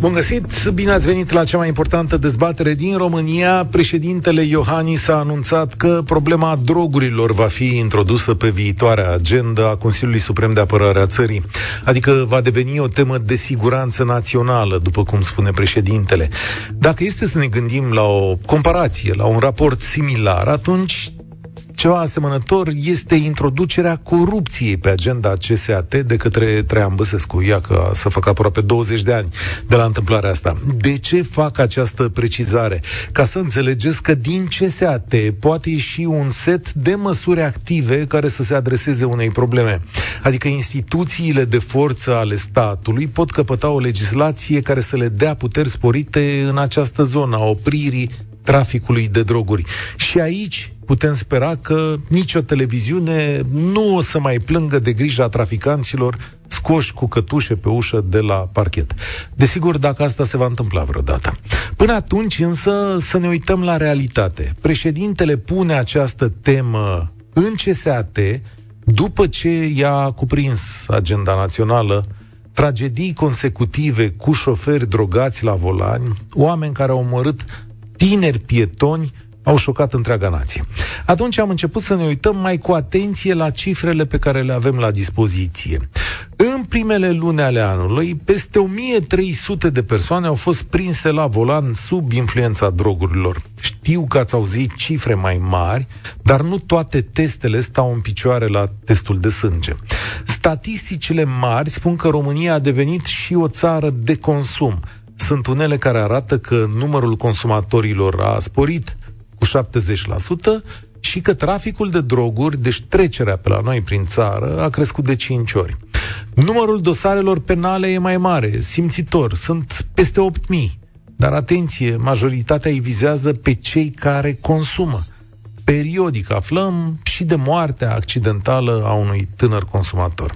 Bun găsit, bine ați venit la cea mai importantă dezbatere din România. Președintele Iohannis a anunțat că problema drogurilor va fi introdusă pe viitoarea agenda a Consiliului Suprem de Apărare a țării. Adică va deveni o temă de siguranță națională, după cum spune președintele. Dacă este să ne gândim la o comparație, la un raport similar, atunci ceva asemănător este introducerea corupției pe agenda CSAT de către Traian Băsescu. Ia că să fac aproape 20 de ani de la întâmplarea asta. De ce fac această precizare? Ca să înțelegeți că din CSAT poate ieși un set de măsuri active care să se adreseze unei probleme. Adică instituțiile de forță ale statului pot căpăta o legislație care să le dea puteri sporite în această zonă a opririi traficului de droguri. Și aici putem spera că nicio televiziune nu o să mai plângă de grija traficanților scoși cu cătușe pe ușă de la parchet. Desigur, dacă asta se va întâmpla vreodată. Până atunci, însă, să ne uităm la realitate. Președintele pune această temă în CSAT după ce i-a cuprins agenda națională tragedii consecutive cu șoferi drogați la volani, oameni care au omorât tineri pietoni au șocat întreaga nație. Atunci am început să ne uităm mai cu atenție la cifrele pe care le avem la dispoziție. În primele luni ale anului, peste 1300 de persoane au fost prinse la volan sub influența drogurilor. Știu că ați auzit cifre mai mari, dar nu toate testele stau în picioare la testul de sânge. Statisticile mari spun că România a devenit și o țară de consum. Sunt unele care arată că numărul consumatorilor a sporit cu 70% și că traficul de droguri, deci trecerea pe la noi prin țară, a crescut de 5 ori. Numărul dosarelor penale e mai mare, simțitor, sunt peste 8.000. Dar atenție, majoritatea îi vizează pe cei care consumă. Periodic aflăm și de moartea accidentală a unui tânăr consumator.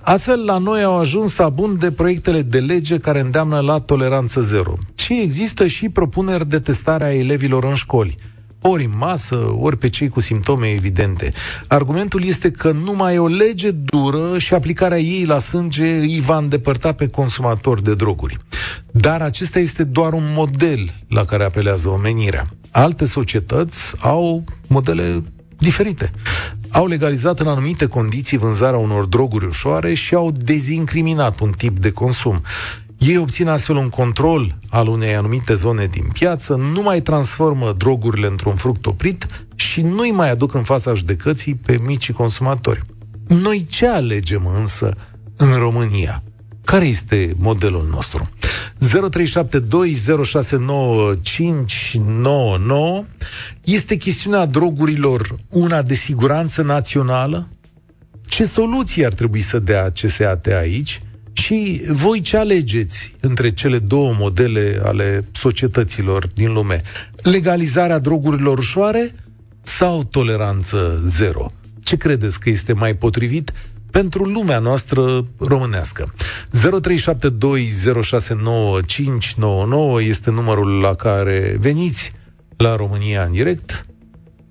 Astfel, la noi au ajuns abund de proiectele de lege care îndeamnă la toleranță zero. Și există și propuneri de testare a elevilor în școli – ori în masă, ori pe cei cu simptome evidente. Argumentul este că numai o lege dură și aplicarea ei la sânge îi va îndepărta pe consumatori de droguri. Dar acesta este doar un model la care apelează omenirea. Alte societăți au modele diferite. Au legalizat în anumite condiții vânzarea unor droguri ușoare și au dezincriminat un tip de consum. Ei obțin astfel un control al unei anumite zone din piață, nu mai transformă drogurile într-un fruct oprit și nu-i mai aduc în fața judecății pe micii consumatori. Noi ce alegem însă în România? Care este modelul nostru? 0372069599 este chestiunea drogurilor una de siguranță națională? Ce soluții ar trebui să dea CSAT aici? Și voi ce alegeți între cele două modele ale societăților din lume? Legalizarea drogurilor ușoare sau toleranță zero? Ce credeți că este mai potrivit pentru lumea noastră românească? 0372069599 este numărul la care veniți la România în direct.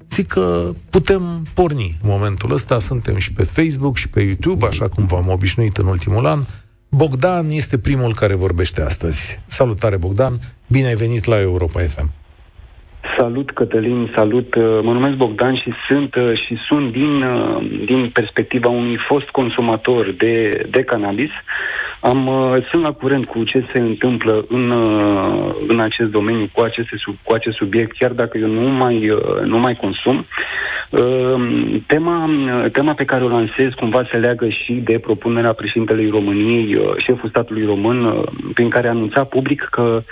Zic că putem porni în momentul ăsta. Suntem și pe Facebook și pe YouTube, așa cum v-am obișnuit în ultimul an. Bogdan este primul care vorbește astăzi. Salutare, Bogdan! Bine ai venit la Europa FM! Salut, Cătălin, salut. Mă numesc Bogdan și sunt și sunt din, din perspectiva unui fost consumator de, de cannabis. Am, sunt la curent cu ce se întâmplă în, în acest domeniu, cu, aceste, cu acest subiect, chiar dacă eu nu mai, nu mai consum. Ehm, tema, tema pe care o lansez cumva se leagă și de propunerea președintelui României, uh, șeful statului român, uh, prin care anunța public că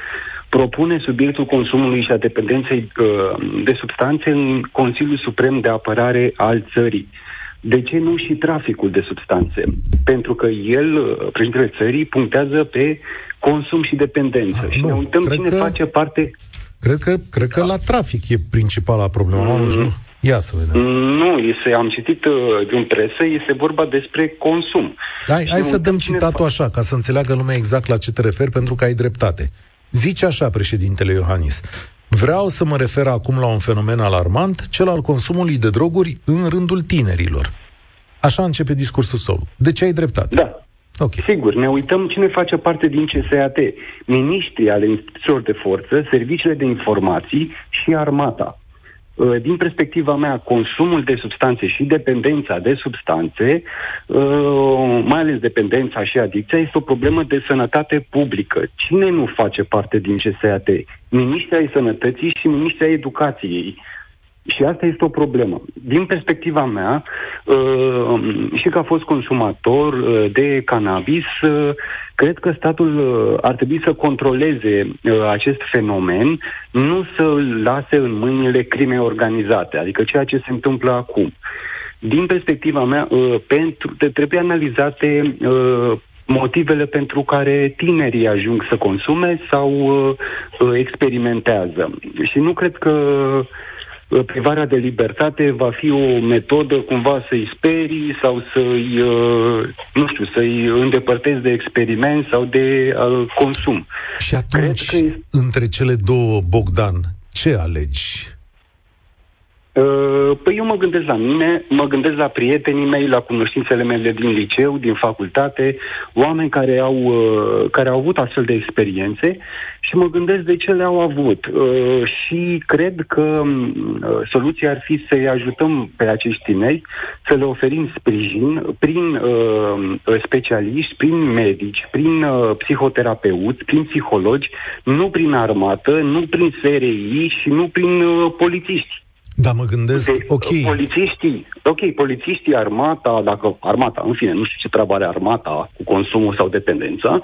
propune subiectul consumului și a dependenței uh, de substanțe în Consiliul Suprem de Apărare al țării. De ce nu și traficul de substanțe? Pentru că el, președintele țării, punctează pe consum și dependență. Ah, și nu, ne uităm cine că, face parte... Cred că, cred că la trafic e principala problemă. Mm. Ia să vedem. Nu, este, am citit uh, din presă, este vorba despre consum. Hai, hai să dăm citatul așa, ca să înțeleagă lumea exact la ce te referi, pentru că ai dreptate. Zice așa președintele Iohannis. Vreau să mă refer acum la un fenomen alarmant, cel al consumului de droguri în rândul tinerilor. Așa începe discursul său. De ce ai dreptate? Da. Okay. Sigur, ne uităm cine face parte din CSAT. Ministrii ale instituțiilor de forță, serviciile de informații și armata. Uh, din perspectiva mea, consumul de substanțe și dependența de substanțe, uh, mai ales dependența și adicția, este o problemă de sănătate publică. Cine nu face parte din CSAT? Ministria ai Sănătății și Ministria Educației. Și asta este o problemă. Din perspectiva mea, uh, și că a fost consumator uh, de cannabis, uh, cred că statul ar trebui să controleze acest fenomen, nu să îl lase în mâinile crimei organizate, adică ceea ce se întâmplă acum. Din perspectiva mea, pentru, trebuie analizate motivele pentru care tinerii ajung să consume sau experimentează. Și nu cred că uh, Uh, privarea de libertate va fi o metodă cumva să-i sperii sau să-i, uh, nu știu, să-i îndepărtezi de experiment sau de uh, consum. Și atunci, Cred că... între cele două, Bogdan, ce alegi? Uh, păi eu mă gândesc la mine, mă gândesc la prietenii mei, la cunoștințele mele din liceu, din facultate, oameni care au, uh, care au avut astfel de experiențe și mă gândesc de ce le-au avut. Uh, și cred că soluția ar fi să-i ajutăm pe acești tineri, să le oferim sprijin prin specialiști, prin medici, prin psihoterapeuți, prin psihologi, nu prin armată, nu prin SRI și nu prin polițiști. Da, mă gândesc, de, ok. Polițiștii, ok, polițiștii, armata, dacă armata, în fine, nu știu ce treabă are armata cu consumul sau dependența,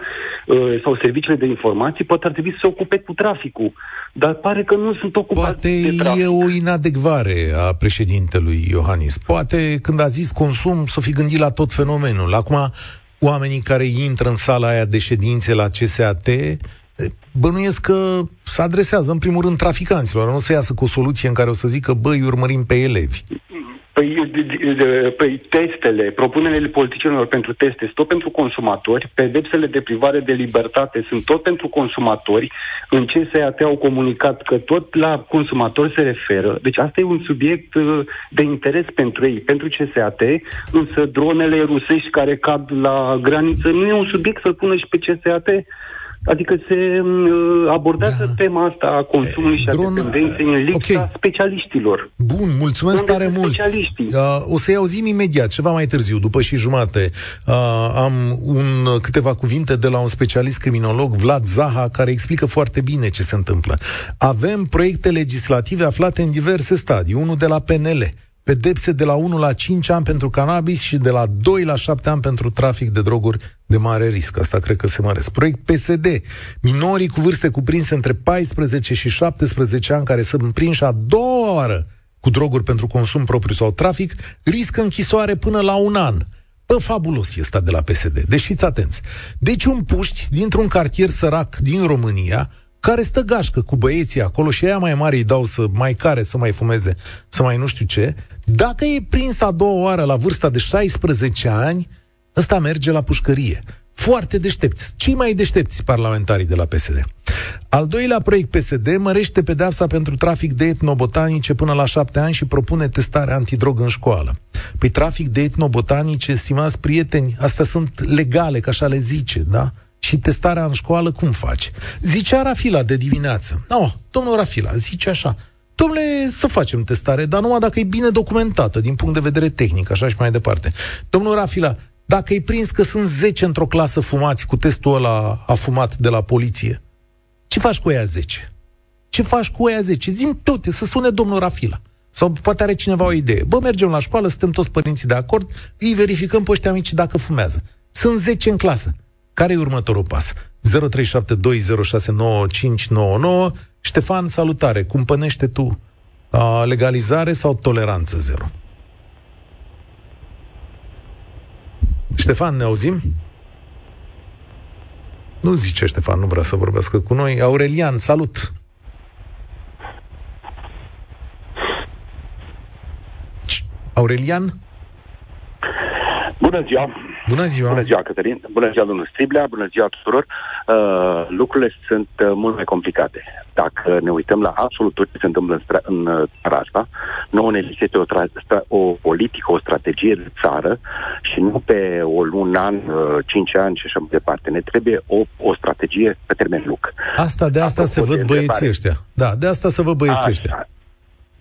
uh, sau serviciile de informații, poate ar trebui să se ocupe cu traficul. Dar pare că nu sunt ocupați Poate de trafic. e o inadecvare a președintelui Iohannis. Poate când a zis consum să fi gândit la tot fenomenul. Acum, oamenii care intră în sala aia de ședințe la CSAT bănuiesc că se adresează în primul rând traficanților, nu să iasă cu o soluție în care o să zică, băi, urmărim pe elevi. Păi, de, de, de, păi testele, propunerile politicienilor pentru teste sunt tot pentru consumatori, pedepsele de privare de libertate sunt tot pentru consumatori, în CSAT au comunicat că tot la consumatori se referă. Deci asta e un subiect uh, de interes pentru ei, pentru CSAT, însă dronele rusești care cad la graniță nu e un subiect să-l pună și pe CSAT. Adică se uh, abordează da. tema asta a consumului și a Dron... dependenței în lipsa okay. specialiștilor. Bun, mulțumesc Unde tare mult. Uh, o să-i auzim imediat, ceva mai târziu, după și jumate. Uh, am un, câteva cuvinte de la un specialist criminolog, Vlad Zaha, care explică foarte bine ce se întâmplă. Avem proiecte legislative aflate în diverse stadii, unul de la PNL, pedepse de la 1 la 5 ani pentru cannabis și de la 2 la 7 ani pentru trafic de droguri de mare risc. Asta cred că se măresc. Proiect PSD. Minorii cu vârste cuprinse între 14 și 17 ani care sunt prinși a doua oară cu droguri pentru consum propriu sau trafic, riscă închisoare până la un an. Bă, fabulos este de la PSD. Deci fiți atenți. Deci un puști dintr-un cartier sărac din România care stă gașcă cu băieții acolo și aia mai mari îi dau să mai care, să mai fumeze, să mai nu știu ce, dacă e prins a doua oară la vârsta de 16 ani, ăsta merge la pușcărie. Foarte deștepți. Cei mai deștepți parlamentarii de la PSD. Al doilea proiect PSD mărește pedeapsa pentru trafic de etnobotanice până la șapte ani și propune testare antidrog în școală. Păi trafic de etnobotanice, stimați prieteni, astea sunt legale, că așa le zice, da? Și testarea în școală cum faci? Zicea Rafila de dimineață. Nu, no, domnul Rafila, zice așa. Domnule, să facem testare, dar numai dacă e bine documentată, din punct de vedere tehnic, așa și mai departe. Domnul Rafila, dacă e prins că sunt 10 într-o clasă fumați cu testul ăla a fumat de la poliție, ce faci cu ea 10? Ce faci cu ea 10? Zim toate, să sune domnul Rafila. Sau poate are cineva o idee. Bă, mergem la școală, suntem toți părinții de acord, îi verificăm pe ăștia mici dacă fumează. Sunt 10 în clasă. Care e următorul pas? 0372069599 Ștefan, salutare! Cumpănește tu a, legalizare sau toleranță zero? Ștefan, ne auzim? Nu zice Ștefan, nu vrea să vorbească cu noi. Aurelian, salut! Aurelian? Bună ziua! Bună ziua! Bună ziua, Cătălin! Bună ziua, domnul Striblea! Bună ziua tuturor! uh, lucrurile sunt uh, mult mai complicate. Dacă ne uităm la absolut tot ce se întâmplă în, stra- în uh, țara asta, nouă ne este o, tra- stra- o politică, o strategie de țară și nu pe o, un an, uh, cinci ani și așa mai departe. Ne trebuie o, o strategie pe termen lung. Asta, de asta Apropo se văd de băieții întrebare. ăștia. Da, de asta se văd băieții Așa. ăștia.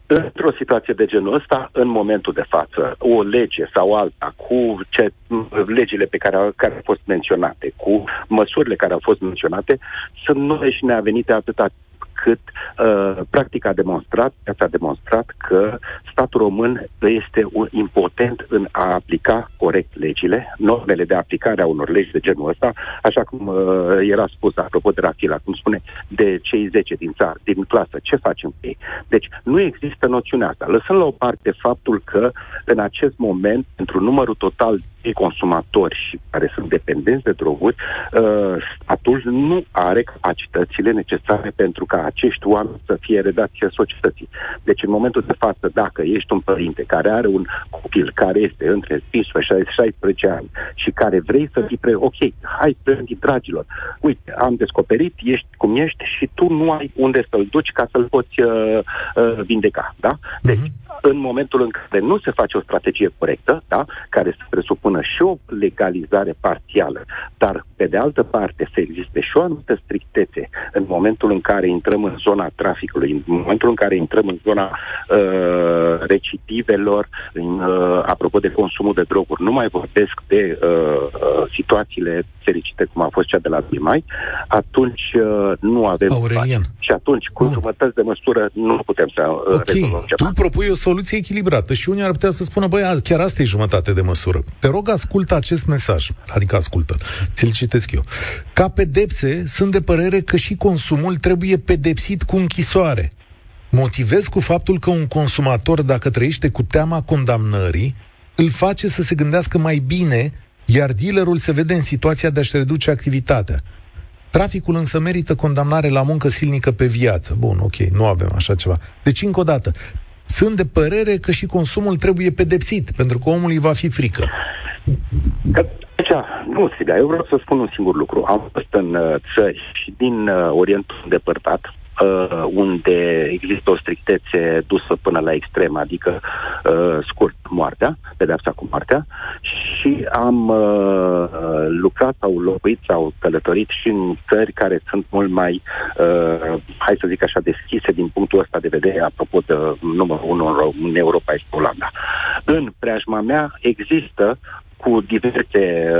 Într-o situație de genul ăsta, în momentul de față, o lege sau alta, cu ce, legile pe care, au- care au fost menționate, cu măsurile care au fost menționate, sunt noi și neavenite atâta cât uh, practic a demonstrat, a demonstrat că statul român este un impotent în a aplica corect legile, normele de aplicare a unor legi de genul ăsta, așa cum uh, era spus apropo de Rachila, cum spune, de cei 10 din țară, din clasă, ce facem cu ei? Deci nu există noțiunea asta. Lăsând la o parte faptul că în acest moment, pentru numărul total de consumatori și care sunt dependenți de droguri, uh, statul nu are capacitățile necesare pentru ca acești oameni să fie redați societății. Deci în momentul de față, dacă ești un părinte care are un copil care este între 15 și 16 ani și care vrei să fii pre... Ok, hai, părinții dragilor, uite, am descoperit, ești cum ești și tu nu ai unde să-l duci ca să-l poți uh, uh, vindeca, da? Deci, Mhm. În momentul în care nu se face o strategie corectă, da, care să presupună și o legalizare parțială, dar pe de altă parte să existe și o anumită strictețe în momentul în care intrăm în zona traficului, în momentul în care intrăm în zona uh, recidivelor, în, uh, apropo de consumul de droguri, nu mai vorbesc de uh, uh, situațiile fericite cum a fost cea de la Bimai, atunci uh, nu avem Aurelian. și atunci, cu Bun. jumătăți de măsură, nu putem să uh, rezolvăm Ok, ceva. tu propui o soluție echilibrată și unii ar putea să spună, băi, a- chiar asta e jumătate de măsură. Te rog, ascultă acest mesaj, adică ascultă ți-l citesc eu. Ca pedepse, sunt de părere că și consumul trebuie pedepsit cu închisoare. Motivez cu faptul că un consumator, dacă trăiește cu teama condamnării, îl face să se gândească mai bine, iar dealerul se vede în situația de a-și reduce activitatea. Traficul însă merită condamnare la muncă silnică pe viață. Bun, ok, nu avem așa ceva. Deci, încă o dată, sunt de părere că și consumul trebuie pedepsit, pentru că omului va fi frică. Că, Aici, nu, Silvia, eu vreau să spun un singur lucru. Am fost în uh, țări și din uh, Orientul îndepărtat, uh, unde există o strictețe dusă până la extrem, adică uh, scurt moartea, pedepsa cu moartea, și am uh, uh, lucrat sau locuit sau călătorit și în țări care sunt mult mai, uh, hai să zic așa, deschise din punctul ăsta de vedere, apropo de numărul unu în Ro- în Europa este Olanda. În preajma mea există cu diverse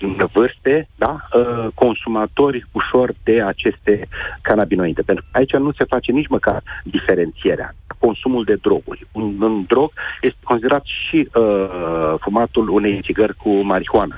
uh, vârste, da, uh, consumatori ușor de aceste cannabinoide. Pentru că aici nu se face nici măcar diferențierea. Consumul de droguri. Un, un drog este considerat și uh, fumatul unei țigări cu marihuana.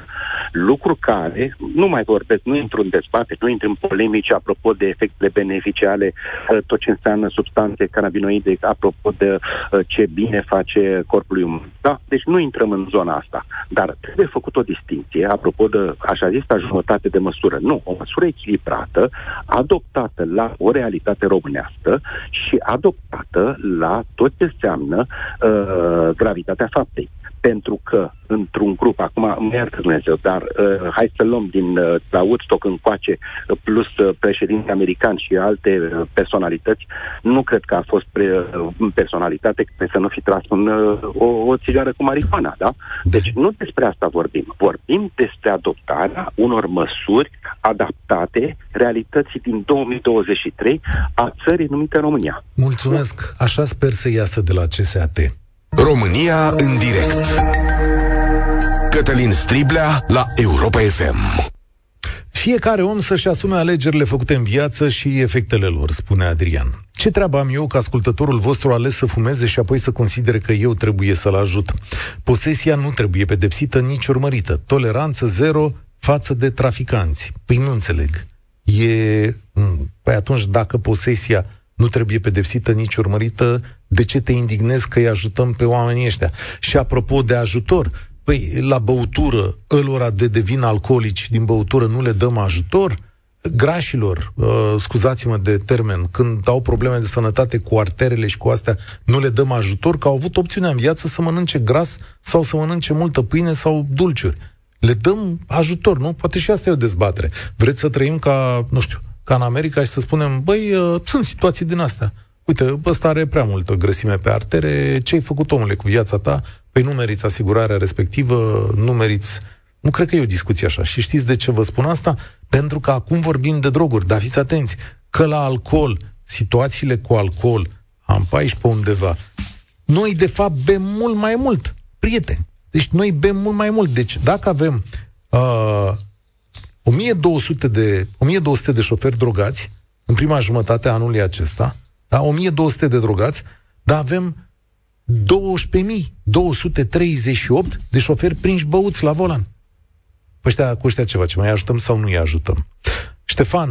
Lucru care, nu mai vorbesc, nu intru în dezbatere, nu intru în polemici apropo de efectele benefice ale uh, tot ce înseamnă substanțe cannabinoide, apropo de uh, ce bine face corpului uman. Da? Deci nu intrăm în zona asta. Dar trebuie făcut o distinție, apropo de așa zisă jumătate de măsură. Nu, o măsură echilibrată, adoptată la o realitate românească și adoptată la tot ce înseamnă uh, gravitatea faptei. Pentru că într-un grup, acum mă iartă Dumnezeu, dar uh, hai să luăm din uh, la Woodstock încoace, uh, plus uh, președinte american și alte uh, personalități, nu cred că a fost pre, uh, personalitate care să nu fi tras un, uh, o, o țigară cu marihuana, da? Deci nu despre asta vorbim. Vorbim despre adoptarea unor măsuri adaptate realității din 2023 a țării numite România. Mulțumesc, așa sper să iasă de la CSAT. România în direct. Cătălin Striblea la Europa FM. Fiecare om să-și asume alegerile făcute în viață și efectele lor, spune Adrian. Ce treabă am eu ca ascultătorul vostru ales să fumeze și apoi să considere că eu trebuie să-l ajut? Posesia nu trebuie pedepsită, nici urmărită. Toleranță zero față de traficanți. Păi nu înțeleg. E... Păi atunci, dacă posesia nu trebuie pedepsită, nici urmărită, de ce te indignezi că îi ajutăm pe oamenii ăștia? Și apropo de ajutor, Păi, la băutură, ălora de devin alcoolici din băutură nu le dăm ajutor? Grașilor, uh, scuzați-mă de termen, când au probleme de sănătate cu arterele și cu astea, nu le dăm ajutor, că au avut opțiunea în viață să mănânce gras sau să mănânce multă pâine sau dulciuri. le dăm ajutor, nu? Poate și asta e o dezbatere. Vreți să trăim ca, nu știu, ca în America și să spunem, băi, uh, sunt situații din astea. Uite, ăsta are prea multă grăsime pe artere, ce ai făcut, omule, cu viața ta? Păi nu meriți asigurarea respectivă, nu meriți... Nu cred că e o discuție așa. Și știți de ce vă spun asta? Pentru că acum vorbim de droguri, dar fiți atenți, că la alcool, situațiile cu alcool, am pe aici pe undeva, noi de fapt bem mult mai mult, prieteni. Deci noi bem mult mai mult. Deci dacă avem uh, 1200 de, 1200 de șoferi drogați în prima jumătate a anului acesta, da? 1200 de drogați, dar avem 12.238 de șoferi prinși băuți la volan. Păi ăștia, cu ăștia ceva, ce mai ajutăm sau nu îi ajutăm? Ștefan,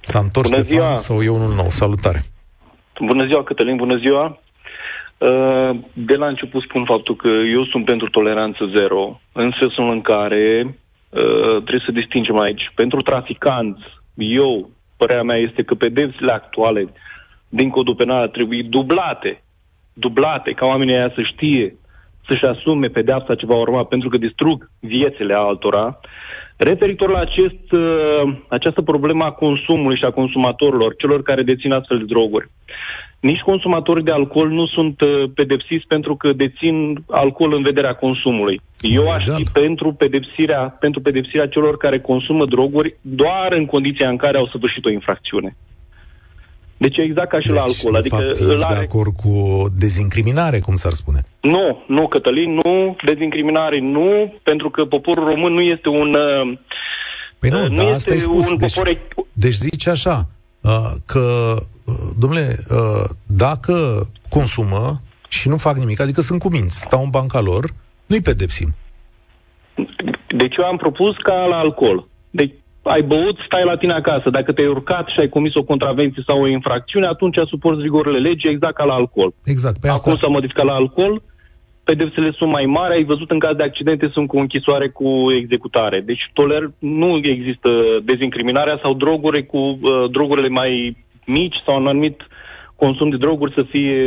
s-a întors bună Ștefan ziua. sau eu unul nou? Salutare! Bună ziua, Cătălin, bună ziua! Uh, de la început spun faptul că eu sunt pentru toleranță zero, în sensul în care uh, trebuie să distingem aici. Pentru traficanți, eu, părerea mea este că pedepsele actuale din codul penal ar trebui dublate, dublate, ca oamenii aia să știe, să-și asume pedeapsa ce va urma, pentru că distrug viețile altora. Referitor la acest, uh, această problemă a consumului și a consumatorilor, celor care dețin astfel de droguri. Nici consumatorii de alcool nu sunt uh, pedepsiți pentru că dețin alcool în vederea consumului. Eu aș fi pentru pedepsirea, pentru pedepsirea celor care consumă droguri doar în condiția în care au săvârșit o infracțiune. Deci exact ca și deci, la alcool. Adică fapt, are... de acord cu dezincriminare, cum s-ar spune? Nu, nu, Cătălin, nu. Dezincriminare nu, pentru că poporul român nu este un... Uh, păi nu, uh, nu da, este asta spus. un deci, popor... Deci zice așa, uh, că, uh, domnule, uh, dacă consumă și nu fac nimic, adică sunt cuminți, stau în banca lor, nu-i pedepsim. Deci eu am propus ca la alcool. Deci ai băut, stai la tine acasă. Dacă te-ai urcat și ai comis o contravenție sau o infracțiune, atunci suporți rigorile legii exact ca la alcool. Exact. Pe asta... Acum s-a modificat la alcool, pedepsele sunt mai mari, ai văzut în caz de accidente sunt cu închisoare cu executare. Deci toler, nu există dezincriminarea sau droguri cu uh, drogurile mai mici sau un anumit consum de droguri să fie,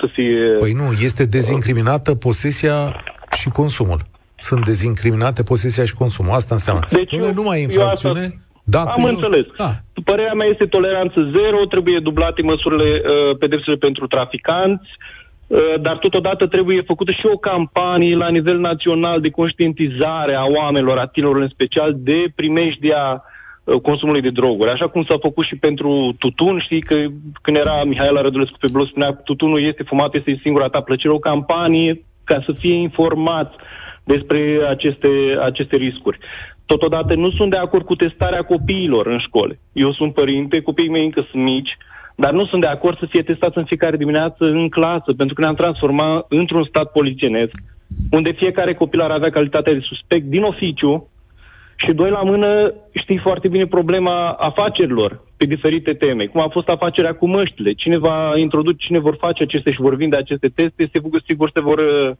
să fie... Păi nu, este dezincriminată posesia și consumul sunt dezincriminate posesia și consumul. Asta înseamnă. Deci eu, nu mai e infracțiune. Asta... Dacă Am eu... înțeles. Da. Părerea mea este toleranță zero, trebuie dublate măsurile, uh, pedepsele pentru traficanți, uh, dar totodată trebuie făcută și o campanie la nivel național de conștientizare a oamenilor, a tinerilor în special, de primejdia uh, consumului de droguri. Așa cum s-a făcut și pentru tutun, știi că când era Mihaela Rădulescu pe blog spunea tutunul este fumat, este singura ta plăcere, o campanie ca să fie informați despre aceste, aceste riscuri. Totodată nu sunt de acord cu testarea copiilor în școli. Eu sunt părinte, copiii mei încă sunt mici, dar nu sunt de acord să fie testați în fiecare dimineață în clasă, pentru că ne-am transformat într-un stat polițienesc, unde fiecare copil ar avea calitatea de suspect din oficiu și doi la mână știi foarte bine problema afacerilor pe diferite teme. Cum a fost afacerea cu măștile, cine va introduce, cine vor face aceste și vor vinde aceste teste, sigur, sigur se vor uh,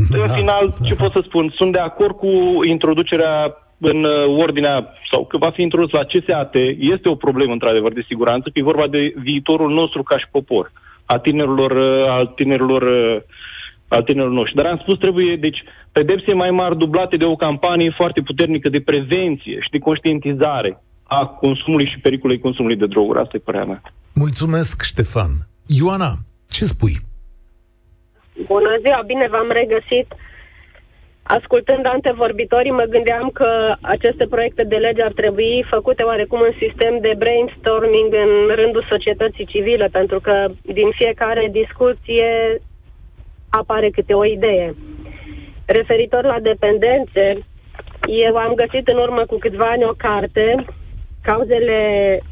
îmbunătăți. Da, în final, da. ce pot să spun? Sunt de acord cu introducerea în uh, ordinea, sau că va fi introdus la CSAT, este o problemă, într-adevăr, de siguranță, că e vorba de viitorul nostru ca și popor, a tinerilor, uh, al tinerilor, uh, al tinerilor noștri. Dar am spus, trebuie, deci, pedepse mai mari dublate de o campanie foarte puternică de prevenție și de conștientizare a consumului și pericolului consumului de droguri. Asta e părerea mea. Mulțumesc, Ștefan. Ioana, ce spui? Bună ziua, bine v-am regăsit. Ascultând antevorbitorii, mă gândeam că aceste proiecte de lege ar trebui făcute oarecum în sistem de brainstorming în rândul societății civile, pentru că din fiecare discuție apare câte o idee. Referitor la dependențe, eu am găsit în urmă cu câțiva ani o carte, cauzele,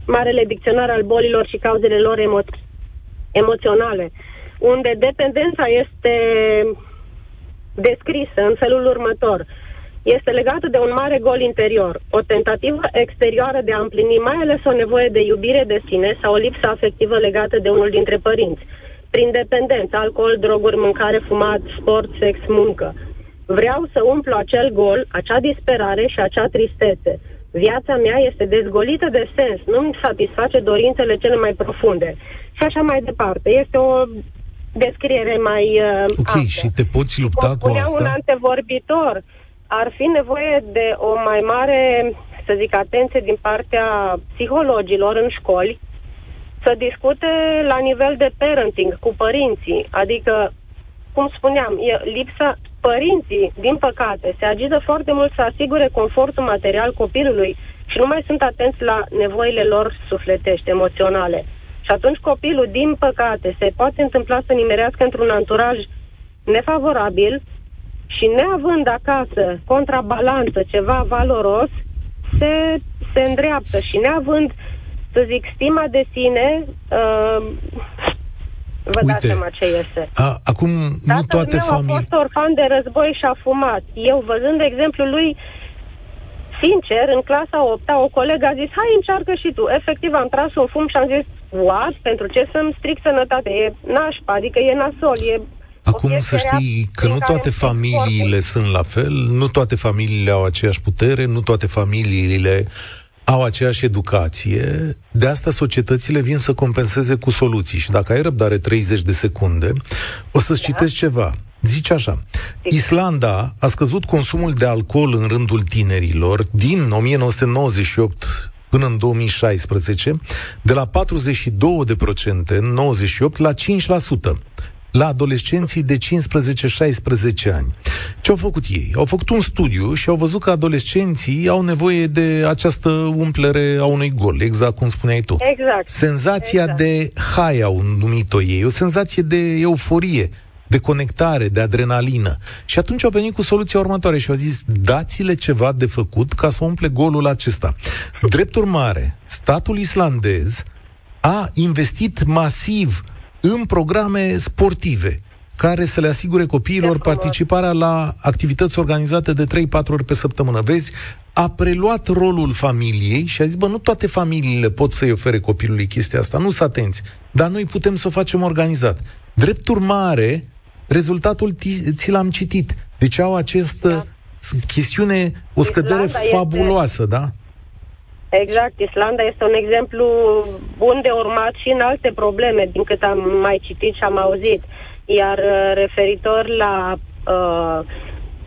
Marele Dicționar al bolilor și cauzele lor emo- emoționale unde dependența este descrisă în felul următor. Este legată de un mare gol interior, o tentativă exterioară de a împlini mai ales o nevoie de iubire de sine sau o lipsă afectivă legată de unul dintre părinți. Prin dependență, alcool, droguri, mâncare, fumat, sport, sex, muncă. Vreau să umplu acel gol, acea disperare și acea tristețe. Viața mea este dezgolită de sens, nu-mi satisface dorințele cele mai profunde. Și așa mai departe. Este o descriere mai uh, Ok, amplă. și te poți lupta cu asta? un antevorbitor, ar fi nevoie de o mai mare, să zic, atenție din partea psihologilor în școli, să discute la nivel de parenting cu părinții, adică, cum spuneam, e lipsa părinții, din păcate, se agită foarte mult să asigure confortul material copilului și nu mai sunt atenți la nevoile lor sufletești, emoționale. Și atunci copilul, din păcate, se poate întâmpla să nimerească într-un anturaj nefavorabil și neavând acasă contrabalanță ceva valoros, se, se îndreaptă și neavând, să zic, stima de sine, uh, vă Uite, dați seama ce este. A, acum, Tatăl nu toate meu familii... a fost orfan de război și a fumat. Eu, văzând exemplul lui, sincer, în clasa 8 o colegă a zis, hai încearcă și tu. Efectiv, am tras un fum și am zis, what? Pentru ce să-mi stric sănătate? E nașpa, adică e nasol, e Acum să știi că nu toate familiile sunt la fel, nu toate familiile au aceeași putere, nu toate familiile au aceeași educație, de asta societățile vin să compenseze cu soluții. Și dacă ai răbdare 30 de secunde, o să-ți da. citesc ceva. Zice așa, Islanda a scăzut consumul de alcool în rândul tinerilor din 1998 până în 2016, de la 42% în 98 la 5% la adolescenții de 15-16 ani. Ce au făcut ei? Au făcut un studiu și au văzut că adolescenții au nevoie de această umplere a unui gol, exact cum spuneai tu. Exact. Senzația exact. de high au numit-o ei, o senzație de euforie, de conectare, de adrenalină. Și atunci au venit cu soluția următoare și au zis, dați-le ceva de făcut ca să umple golul acesta. Drept urmare, statul islandez a investit masiv în programe sportive care să le asigure copiilor participarea la activități organizate de 3-4 ori pe săptămână. Vezi, a preluat rolul familiei și a zis, bă, nu toate familiile pot să-i ofere copilului chestia asta, nu sunt atenți, dar noi putem să o facem organizat. Drept urmare, rezultatul ți l-am citit. Deci au această da. chestiune, o scădere Islanda fabuloasă, este... da? Exact, Islanda este un exemplu bun de urmat și în alte probleme, din cât am mai citit și am auzit. Iar uh, referitor la. Uh,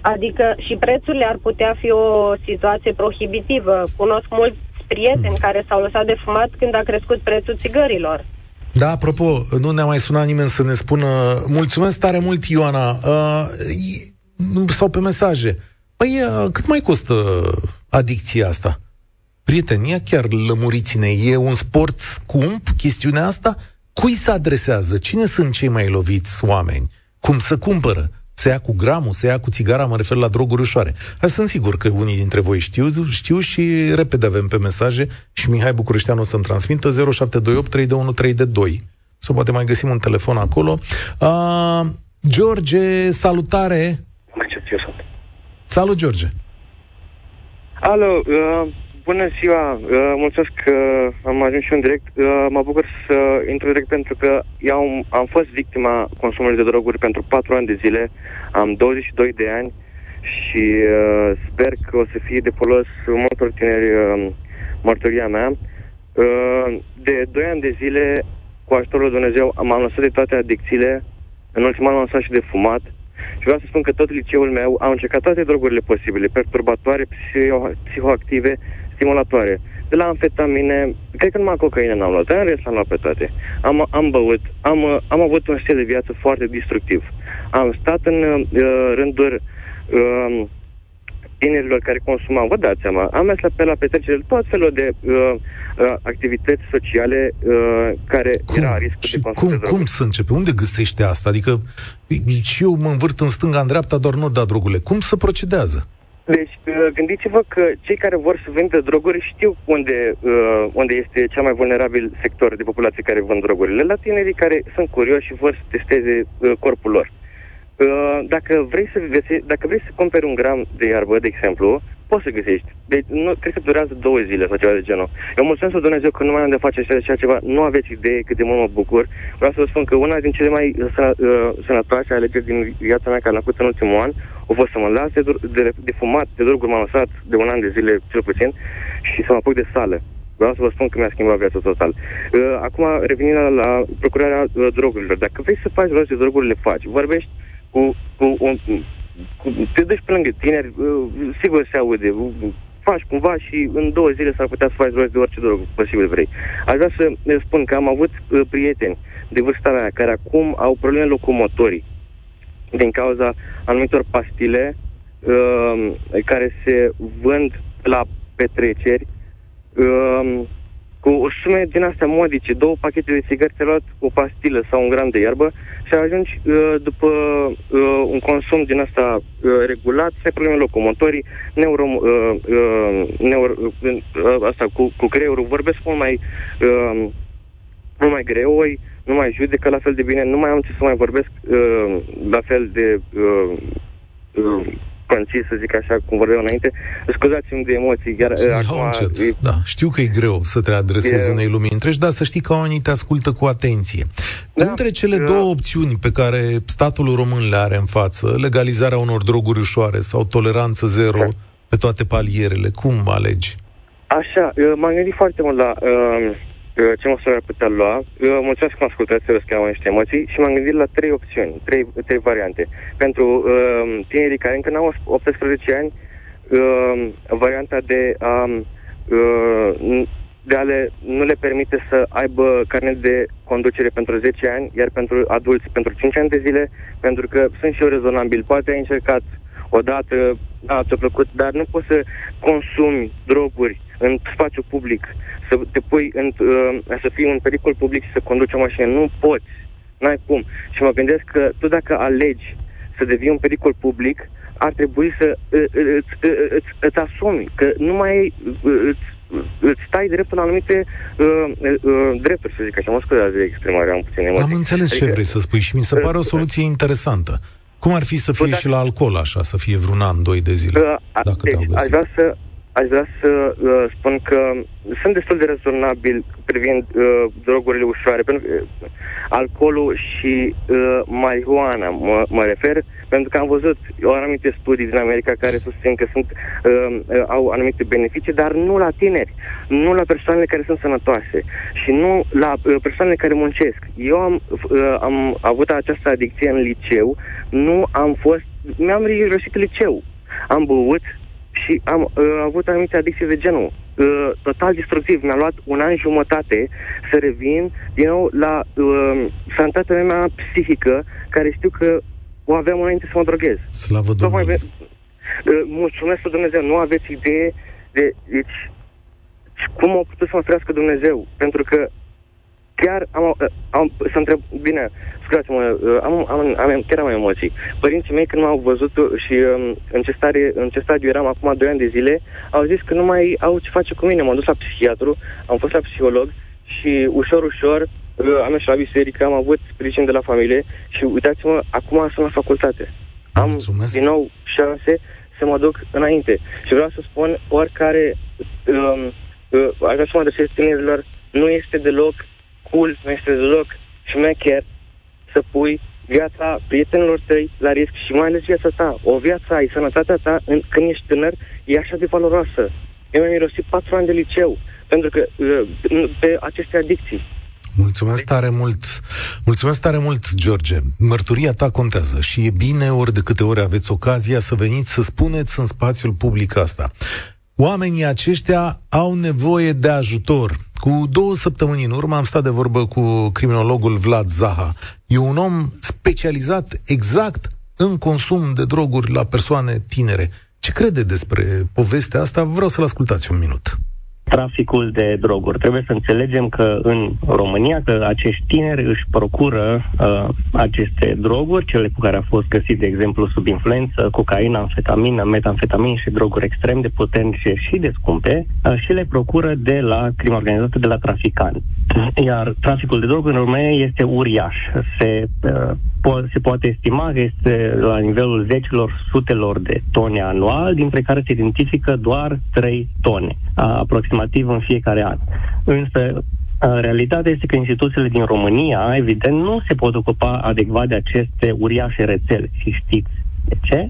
adică și prețurile ar putea fi o situație prohibitivă. Cunosc mulți prieteni care s-au lăsat de fumat când a crescut prețul țigărilor. Da, apropo, nu ne-a mai sunat nimeni să ne spună Mulțumesc tare mult, Ioana uh, Sau pe mesaje Păi, uh, cât mai costă adicția asta? Prietenia, chiar lămuriți-ne, e un sport scump chestiunea asta? Cui se adresează? Cine sunt cei mai loviți oameni? Cum să cumpără? Să ia cu gramul, să ia cu țigara, mă refer la droguri ușoare. Hai, sunt sigur că unii dintre voi știu, știu și repede avem pe mesaje și Mihai Bucureștean o să-mi transmită 0728 321 Să poate mai găsim un telefon acolo. Uh, George, salutare! Salut, George! Alo, uh, Bună ziua! Uh, mulțumesc că am ajuns și în direct. Uh, mă bucur să intru direct pentru că eu am, am fost victima consumului de droguri pentru 4 ani de zile. Am 22 de ani și uh, sper că o să fie de folos multor tineri uh, mărturia mea. Uh, de 2 ani de zile, cu ajutorul lui Dumnezeu, m-am lăsat de toate adicțiile. În ultimul an m-am lăsat și de fumat. Și vreau să spun că tot liceul meu a încercat toate drogurile posibile, perturbatoare, psihoactive, stimulatoare. De la amfetamine, cred că numai cocaină n-am luat, în rest am luat pe toate. Am, am băut, am, am avut un stil de viață foarte destructiv. Am stat în uh, rânduri uh, tinerilor care consumau, vă dați seama, am mers la, pe la petrecere tot felul de uh, uh, activități sociale uh, care cum? era riscul și de consum cum, de cum să începe? Unde găsește asta? Adică și eu mă învârt în stânga, în dreapta, doar nu da drogurile. Cum să procedează? Deci, uh, gândiți-vă că cei care vor să vândă droguri știu unde, uh, unde este cel mai vulnerabil sector de populație care vând drogurile. La tinerii care sunt curioși și vor să testeze uh, corpul lor. Uh, dacă, vrei să găse- dacă vrei să cumperi un gram de iarbă, de exemplu, poți să găsești. Deci nu, cred că durează două zile sau ceva de genul. Eu mulțumesc lui Dumnezeu că nu mai am de face așa ceva. Nu aveți idee cât de mult mă bucur. Vreau să vă spun că una din cele mai uh, uh, sănătoase alegeri din viața mea care am făcut în ultimul an a fost să mă las de, de, de fumat, de droguri m-am lăsat de un an de zile cel puțin și să mă apuc de sală. Vreau să vă spun că mi-a schimbat viața total. Uh, acum, revenind la, la procurarea uh, drogurilor. Dacă vrei să faci rost de droguri, le faci. Vorbești cu, cu un... Cu, te duci pe lângă tineri, uh, sigur se aude, uh, faci cumva și în două zile s-ar putea să faci rost de orice drog posibil vrei. Aș vrea să ne spun că am avut uh, prieteni de vârsta mea care acum au probleme locomotorii din cauza anumitor pastile uh, care se vând la petreceri uh, cu sume din astea modice, două pachete de țigări, ți luat o pastilă sau un gram de iarbă și ajungi uh, după uh, un consum din asta uh, regulat, să ai probleme locomotorii, neuro, uh, uh, neuro, uh, asta cu, cu creierul, vorbesc mult mai, uh, mult mai greu, nu mai judecă la fel de bine, nu mai am ce să mai vorbesc uh, la fel de uh, uh, concis, să zic așa, cum vorbeam înainte. Scuzați-mi de emoții. Iar, uh, acum, e... Da, știu că e greu să te adresezi e... unei lumini întregi, dar să știi că oamenii te ascultă cu atenție. Da, Între cele uh... două opțiuni pe care statul român le are în față, legalizarea unor droguri ușoare sau toleranță zero da. pe toate palierele, cum alegi? Așa, m-am gândit foarte mult la uh, ce măsură ar putea lua. Mulțumesc că m-am ascultat, să că am niște emoții și m-am gândit la trei opțiuni, trei, trei variante. Pentru uh, tinerii care încă n-au 18 ani, uh, varianta de a uh, de a le, nu le permite să aibă carnet de conducere pentru 10 ani, iar pentru adulți pentru 5 ani de zile, pentru că sunt și eu rezonabil. Poate ai încercat odată, da, ți-a plăcut, dar nu poți să consumi droguri în spațiu public, să te pui în, uh, să fii un pericol public și să conduci o mașină. Nu poți. N-ai cum. Și mă gândesc că tu dacă alegi să devii un pericol public, ar trebui să uh, uh, îți, îți, îți asumi că nu mai îți, îți stai dreptul la anumite uh, uh, drepturi, să zic așa. Mă scuzați de exprimare, am puțin emoții. Am înțeles adică, ce vrei să spui și mi se pare o soluție interesantă. Cum ar fi să fie și la alcool așa, să fie vreun an, doi de zile, uh, dacă deci, te-au găsit? Aș vrea să, aș vrea să uh, spun că sunt destul de rezonabil privind uh, drogurile ușoare, pentru că uh, alcoolul și uh, marihuana mă, mă refer, pentru că am văzut o anumite studii din America care susțin că sunt, uh, uh, au anumite beneficii, dar nu la tineri, nu la persoanele care sunt sănătoase și nu la uh, persoanele care muncesc. Eu am, uh, am avut această adicție în liceu, nu am fost, mi-am rirosit liceu. Am băut, și am uh, avut anumite adicții de genul. Uh, total destructiv. Mi-a luat un an jumătate să revin din nou la uh, sănătatea mea psihică, care știu că o aveam înainte să mă droghez. Slavă Domnului! Uh, mulțumesc Dumnezeu, nu aveți idee de deci, cum a putut să mă ferească Dumnezeu. Pentru că chiar am, uh, am să întreb, bine, scuzați-mă, uh, am, am, am, chiar am emoții. Părinții mei când m-au văzut și um, în, ce stare, în ce stadiu eram acum 2 ani de zile, au zis că nu mai au ce face cu mine. M-am dus la psihiatru, am fost la psiholog și ușor, ușor uh, am ieșit la biserică, am avut sprijin de la familie și uitați-mă, acum sunt la facultate. Am Mulțumesc. din nou șanse să mă duc înainte. Și vreau să spun, oricare, um, uh, aș vrea să mă adresez tinerilor, nu este deloc cool, nu este deloc șmecher să pui viața prietenilor tăi la risc și mai ales viața ta. O viață ai, sănătatea ta, în, când ești tânăr, e așa de valoroasă. Eu mi-am mirosit patru ani de liceu, pentru că uh, pe aceste adicții. Mulțumesc tare mult. Mulțumesc tare mult, George. Mărturia ta contează și e bine ori de câte ori aveți ocazia să veniți să spuneți în spațiul public asta. Oamenii aceștia au nevoie de ajutor. Cu două săptămâni în urmă am stat de vorbă cu criminologul Vlad Zaha. E un om specializat exact în consum de droguri la persoane tinere. Ce crede despre povestea asta? Vreau să-l ascultați un minut traficul de droguri. Trebuie să înțelegem că în România că acești tineri își procură uh, aceste droguri, cele cu care a fost găsit, de exemplu, sub influență, cocaina, amfetamină, metamfetamin și droguri extrem de potente și de scumpe uh, și le procură de la crimă organizată, de la traficanți. Iar traficul de droguri în România este uriaș. Se, uh, po- se poate estima că este la nivelul zecilor, sutelor de tone anual, dintre care se identifică doar 3 tone, aproximativ în fiecare an. Însă, realitatea este că instituțiile din România, evident, nu se pot ocupa adecvat de aceste uriașe rețele. Și știți De ce?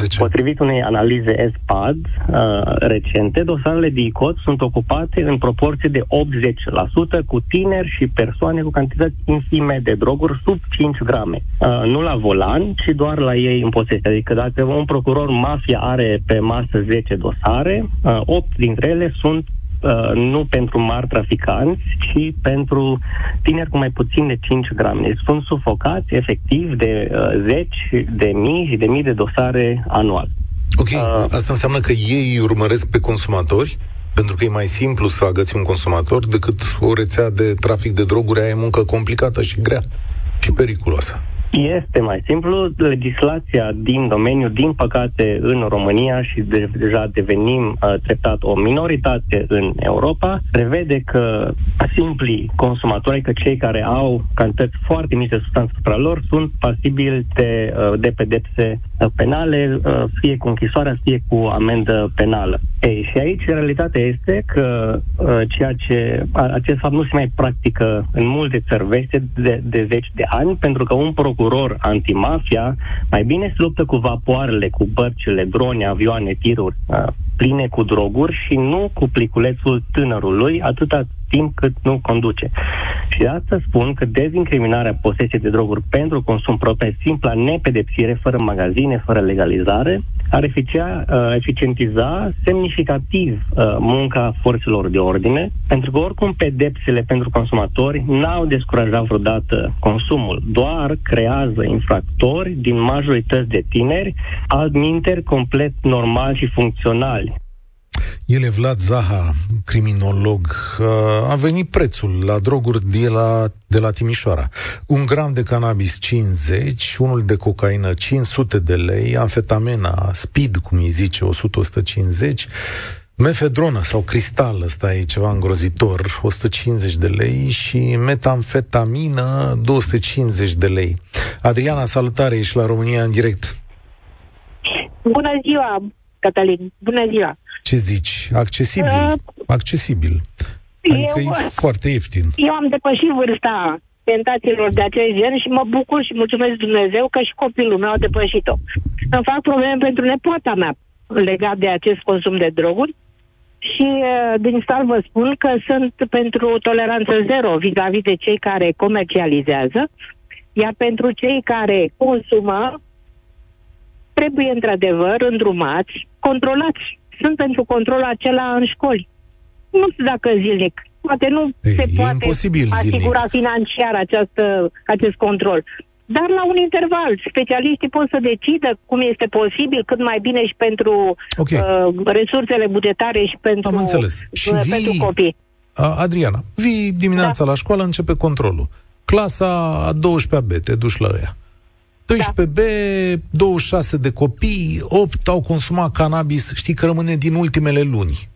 De ce? Potrivit unei analize SPAD uh, recente, dosarele de ICOT sunt ocupate în proporție de 80% cu tineri și persoane cu cantități infime de droguri sub 5 grame. Uh, nu la volan, ci doar la ei în posesie. Adică dacă un procuror mafia are pe masă 10 dosare, uh, 8 dintre ele sunt uh, nu pentru mari traficanți, ci pentru tineri cu mai puțin de 5 grame. Deci sunt sufocați efectiv de uh, zeci de mii și de mii de dosare anual. Ok, uh, asta înseamnă că ei urmăresc pe consumatori? Pentru că e mai simplu să agăți un consumator decât o rețea de trafic de droguri, aia e muncă complicată și grea și periculoasă. Este mai simplu. Legislația din domeniu, din păcate, în România și de, deja devenim uh, treptat o minoritate în Europa, prevede că simpli consumatori, că cei care au cantități foarte mici de substanță asupra lor, sunt pasibili de, uh, de pedepse uh, penale, uh, fie cu închisoarea, fie cu amendă penală. Ei, și aici realitatea este că uh, ceea ce acest fapt nu se mai practică în multe țări veste de, de zeci de ani, pentru că un procuror procuror antimafia, mai bine se luptă cu vapoarele, cu bărcile, drone, avioane, tiruri uh, pline cu droguri și nu cu pliculețul tânărului, atâta timp cât nu conduce. Și de asta spun că dezincriminarea posesiei de droguri pentru consum propriu, simpla nepedepsire, fără magazine, fără legalizare, ar eficia, uh, eficientiza semnificativ uh, munca forțelor de ordine, pentru că oricum pedepsele pentru consumatori n-au descurajat vreodată consumul, doar creează infractori din majorități de tineri, altminteri complet normali și funcționali. El e Vlad Zaha, criminolog. Uh, a venit prețul la droguri de la, de la Timișoara. Un gram de cannabis 50, unul de cocaină 500 de lei, amfetamena, speed, cum îi zice, 100-150, mefedronă sau cristal, ăsta e ceva îngrozitor, 150 de lei și metamfetamină, 250 de lei. Adriana, salutare, ești la România în direct. Bună ziua, Cătălin, bună ziua! Ce zici? Accesibil? Uh, accesibil. Adică eu, e foarte ieftin. Eu am depășit vârsta tentațiilor de acest gen și mă bucur și mulțumesc Dumnezeu că și copilul meu a depășit-o. Îmi fac probleme pentru nepoata mea legat de acest consum de droguri și uh, din start vă spun că sunt pentru toleranță zero vis-a-vis de cei care comercializează, iar pentru cei care consumă trebuie într-adevăr îndrumați, controlați sunt pentru controlul acela în școli. Nu știu dacă zilnic. Poate nu Ei, se poate imposibil asigura zilnic. financiar această, acest control. Dar la un interval, specialiștii pot să decidă cum este posibil, cât mai bine și pentru okay. uh, resursele bugetare și pentru, Am înțeles. Și uh, vii, pentru copii. Adriana, vii dimineața da. la școală, începe controlul. Clasa a 12-a B, te duci la ea. 12B, 26 de copii, 8 au consumat cannabis, știi că rămâne din ultimele luni.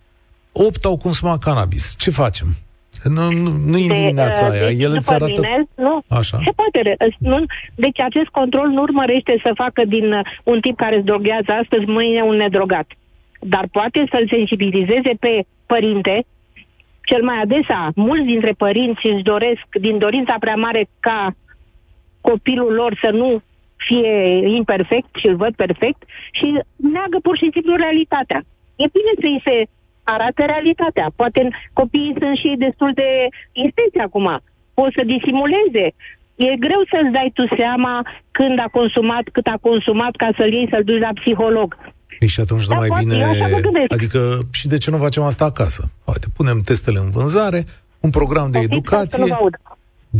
8 au consumat cannabis. Ce facem? Nu, nu, nu în dimineața de, aia. El îți arată... Mine, nu. Așa. Se poate. Nu, deci acest control nu urmărește să facă din un tip care se droghează astăzi, mâine un nedrogat. Dar poate să-l sensibilizeze pe părinte, cel mai adesea, mulți dintre părinți își doresc, din dorința prea mare ca copilul lor să nu fie imperfect și îl văd perfect și neagă pur și simplu realitatea. E bine să-i se arate realitatea. Poate copiii sunt și destul de isteți acum. Pot să disimuleze. E greu să-ți dai tu seama când a consumat, cât a consumat, ca să-l iei, să-l duci la psiholog. Ei, și atunci da, nu mai poate, bine... Adică, și de ce nu facem asta acasă? Uite, punem testele în vânzare, un program de educație,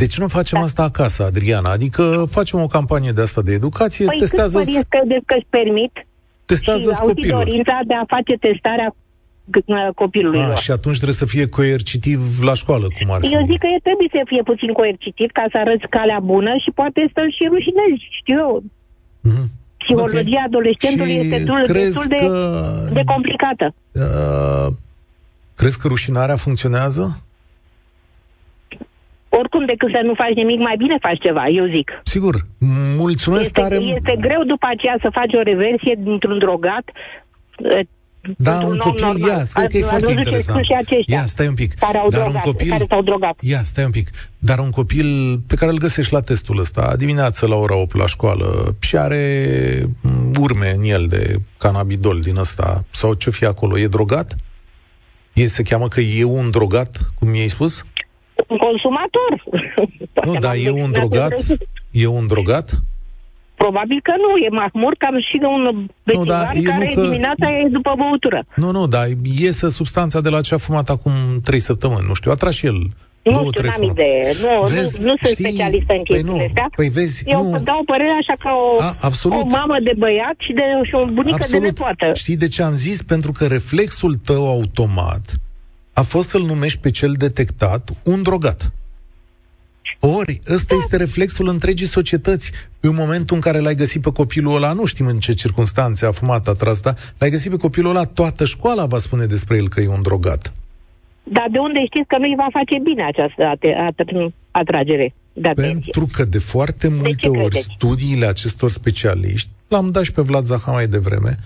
de ce nu facem da. asta acasă, Adriana? Adică facem o campanie de asta de educație, păi testează... Păi câți că își permit testează și copilul. dorința de a face testarea copilului a, Și atunci trebuie să fie coercitiv la școală, cum ar fi. Eu zic că e trebuie să fie puțin coercitiv ca să arăți calea bună și poate să-l și rușinezi, știu eu. Mm-hmm. Psihologia okay. adolescentului și este destul, destul de, că... de complicată. Uh, crezi că rușinarea funcționează? Oricum decât să nu faci nimic, mai bine faci ceva, eu zic. Sigur. Mulțumesc este, tare. Este greu după aceea să faci o reversie dintr-un drogat ă, Da, un copil, normal. ia, cred că e foarte interesant. Și aceștia ia, stai un pic. Care au Dar drogat, un copil, care s-au drogat. Ia, stai un pic. Dar un copil pe care îl găsești la testul ăsta, dimineață la ora 8 la școală, și are mm, urme în el de cannabidol din ăsta, sau ce fi acolo, e drogat? E, se cheamă că e un drogat, cum mi-ai spus? Un consumator. nu, dar e un drogat? E un drogat? Probabil că nu, e mahmur cam și de un bețivar da, care că... dimineața e după băutură. Nu, nu, dar iese substanța de la ce a fumat acum trei săptămâni, nu știu, a tras și el nu două, știu, n-am idee. Nu, vezi, nu, nu sunt știi, specialistă în chestiile păi nu, astea. Păi vezi, Eu nu. dau părere așa ca o, a, absolut. o mamă de băiat și, de, și o bunică absolut. de nepoată. Știi de ce am zis? Pentru că reflexul tău automat a fost să-l numești pe cel detectat un drogat. Ori, ăsta este reflexul întregii societăți. În momentul în care l-ai găsit pe copilul ăla, nu știm în ce circunstanțe a fumat, a tras, dar l-ai găsit pe copilul ăla, toată școala va spune despre el că e un drogat. Dar de unde știți că nu îi va face bine această atragere de atenție? Pentru că de foarte multe de ori credeți? studiile acestor specialiști, l-am dat și pe Vlad Zaha mai devreme,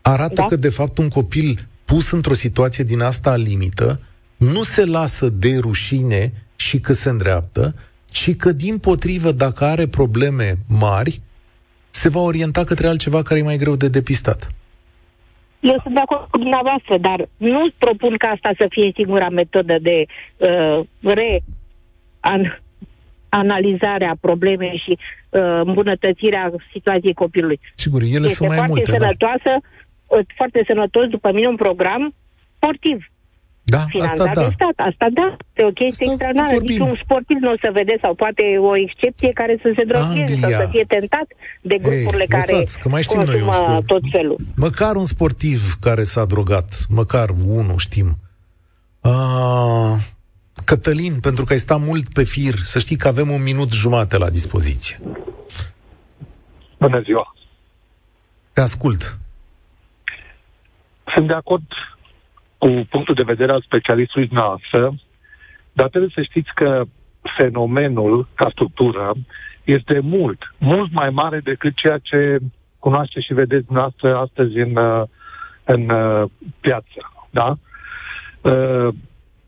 arată da? că de fapt un copil pus într-o situație din asta limită nu se lasă de rușine și că se îndreaptă, ci că, din potrivă, dacă are probleme mari, se va orienta către altceva care e mai greu de depistat. Eu sunt de acord cu dumneavoastră, dar nu propun ca asta să fie singura metodă de uh, re an, analizarea problemei și uh, îmbunătățirea situației copilului. Sigur, ele este sunt mai foarte multe, da. sănătoasă, da. Foarte sănătos, după mine, un program sportiv. Da, asta da. de stat. Asta da, e o chestie extraordinară. Nici un sportiv nu o să vede, sau poate o excepție care să se drogheze sau să fie tentat de grupurile Ei, care lăsați, că mai știm noi un sport... tot felul. Măcar un sportiv care s-a drogat, măcar unul știm. Uh, Cătălin, pentru că ai stat mult pe fir, să știi că avem un minut jumate la dispoziție. Bună ziua! Te ascult. Sunt de acord cu punctul de vedere al specialistului noastră, dar trebuie să știți că fenomenul, ca structură, este mult, mult mai mare decât ceea ce cunoaște și vedeți noastră astăzi în, în piață. Da? Uh,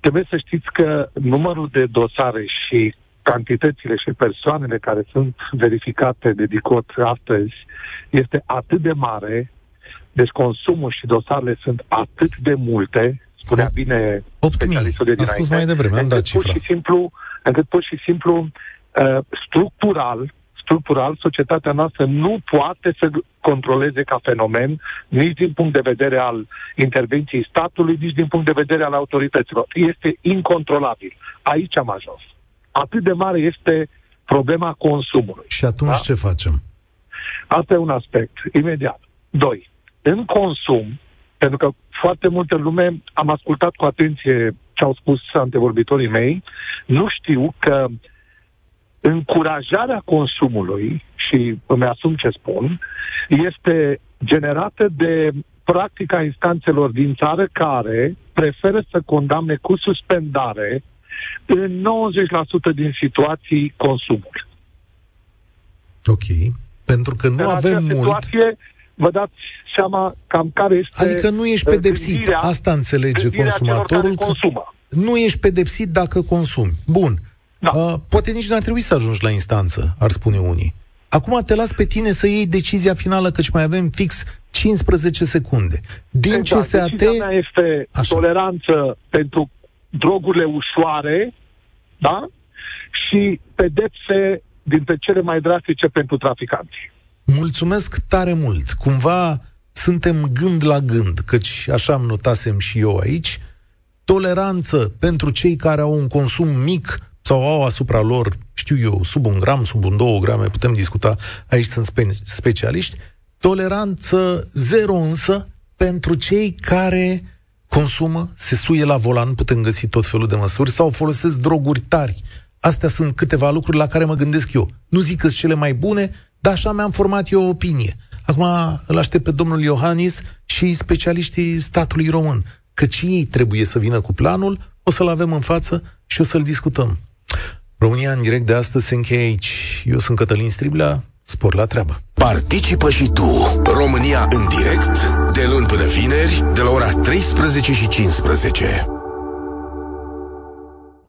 trebuie să știți că numărul de dosare și cantitățile și persoanele care sunt verificate de DICOT astăzi este atât de mare deci consumul și dosarele sunt atât de multe, spunea bine 8 specialistul de dinainte, spus mai devreme, am dat cifra. Pur și simplu, încât pur și simplu uh, structural, structural, societatea noastră nu poate să controleze ca fenomen, nici din punct de vedere al intervenției statului, nici din punct de vedere al autorităților. Este incontrolabil. Aici am ajuns. Atât de mare este problema consumului. Și atunci da? ce facem? Asta e un aspect. Imediat. Doi în consum, pentru că foarte multă lume, am ascultat cu atenție ce au spus antevorbitorii mei, nu știu că încurajarea consumului, și îmi asum ce spun, este generată de practica instanțelor din țară care preferă să condamne cu suspendare în 90% din situații consumul. Ok. Pentru că nu în avem mult... Situație, vă dați seama cam care este... Adică nu ești pedepsit, gândirea, asta înțelege consumatorul. Consumă. Nu ești pedepsit dacă consumi. Bun. Da. Uh, poate nici n-ar trebui să ajungi la instanță, ar spune unii. Acum te las pe tine să iei decizia finală, căci mai avem fix 15 secunde. Din exact. CSAT... Decizia mea este Așa. toleranță pentru drogurile ușoare, da? Și pedepse dintre cele mai drastice pentru traficanți. Mulțumesc tare mult. Cumva suntem gând la gând, căci așa am notasem și eu aici, toleranță pentru cei care au un consum mic sau au asupra lor, știu eu, sub un gram, sub un două grame, putem discuta, aici sunt spe- specialiști, toleranță zero însă pentru cei care consumă, se suie la volan, putem găsi tot felul de măsuri, sau folosesc droguri tari. Astea sunt câteva lucruri la care mă gândesc eu. Nu zic că sunt cele mai bune, dar așa mi-am format eu o opinie. Acum îl aștept pe domnul Iohannis și specialiștii statului român, căci ei trebuie să vină cu planul, o să-l avem în față și o să-l discutăm. România în direct de astăzi se încheie aici. Eu sunt Cătălin Striblea, spor la treabă. Participă și tu, România în direct, de luni până vineri, de la ora 13 și 15.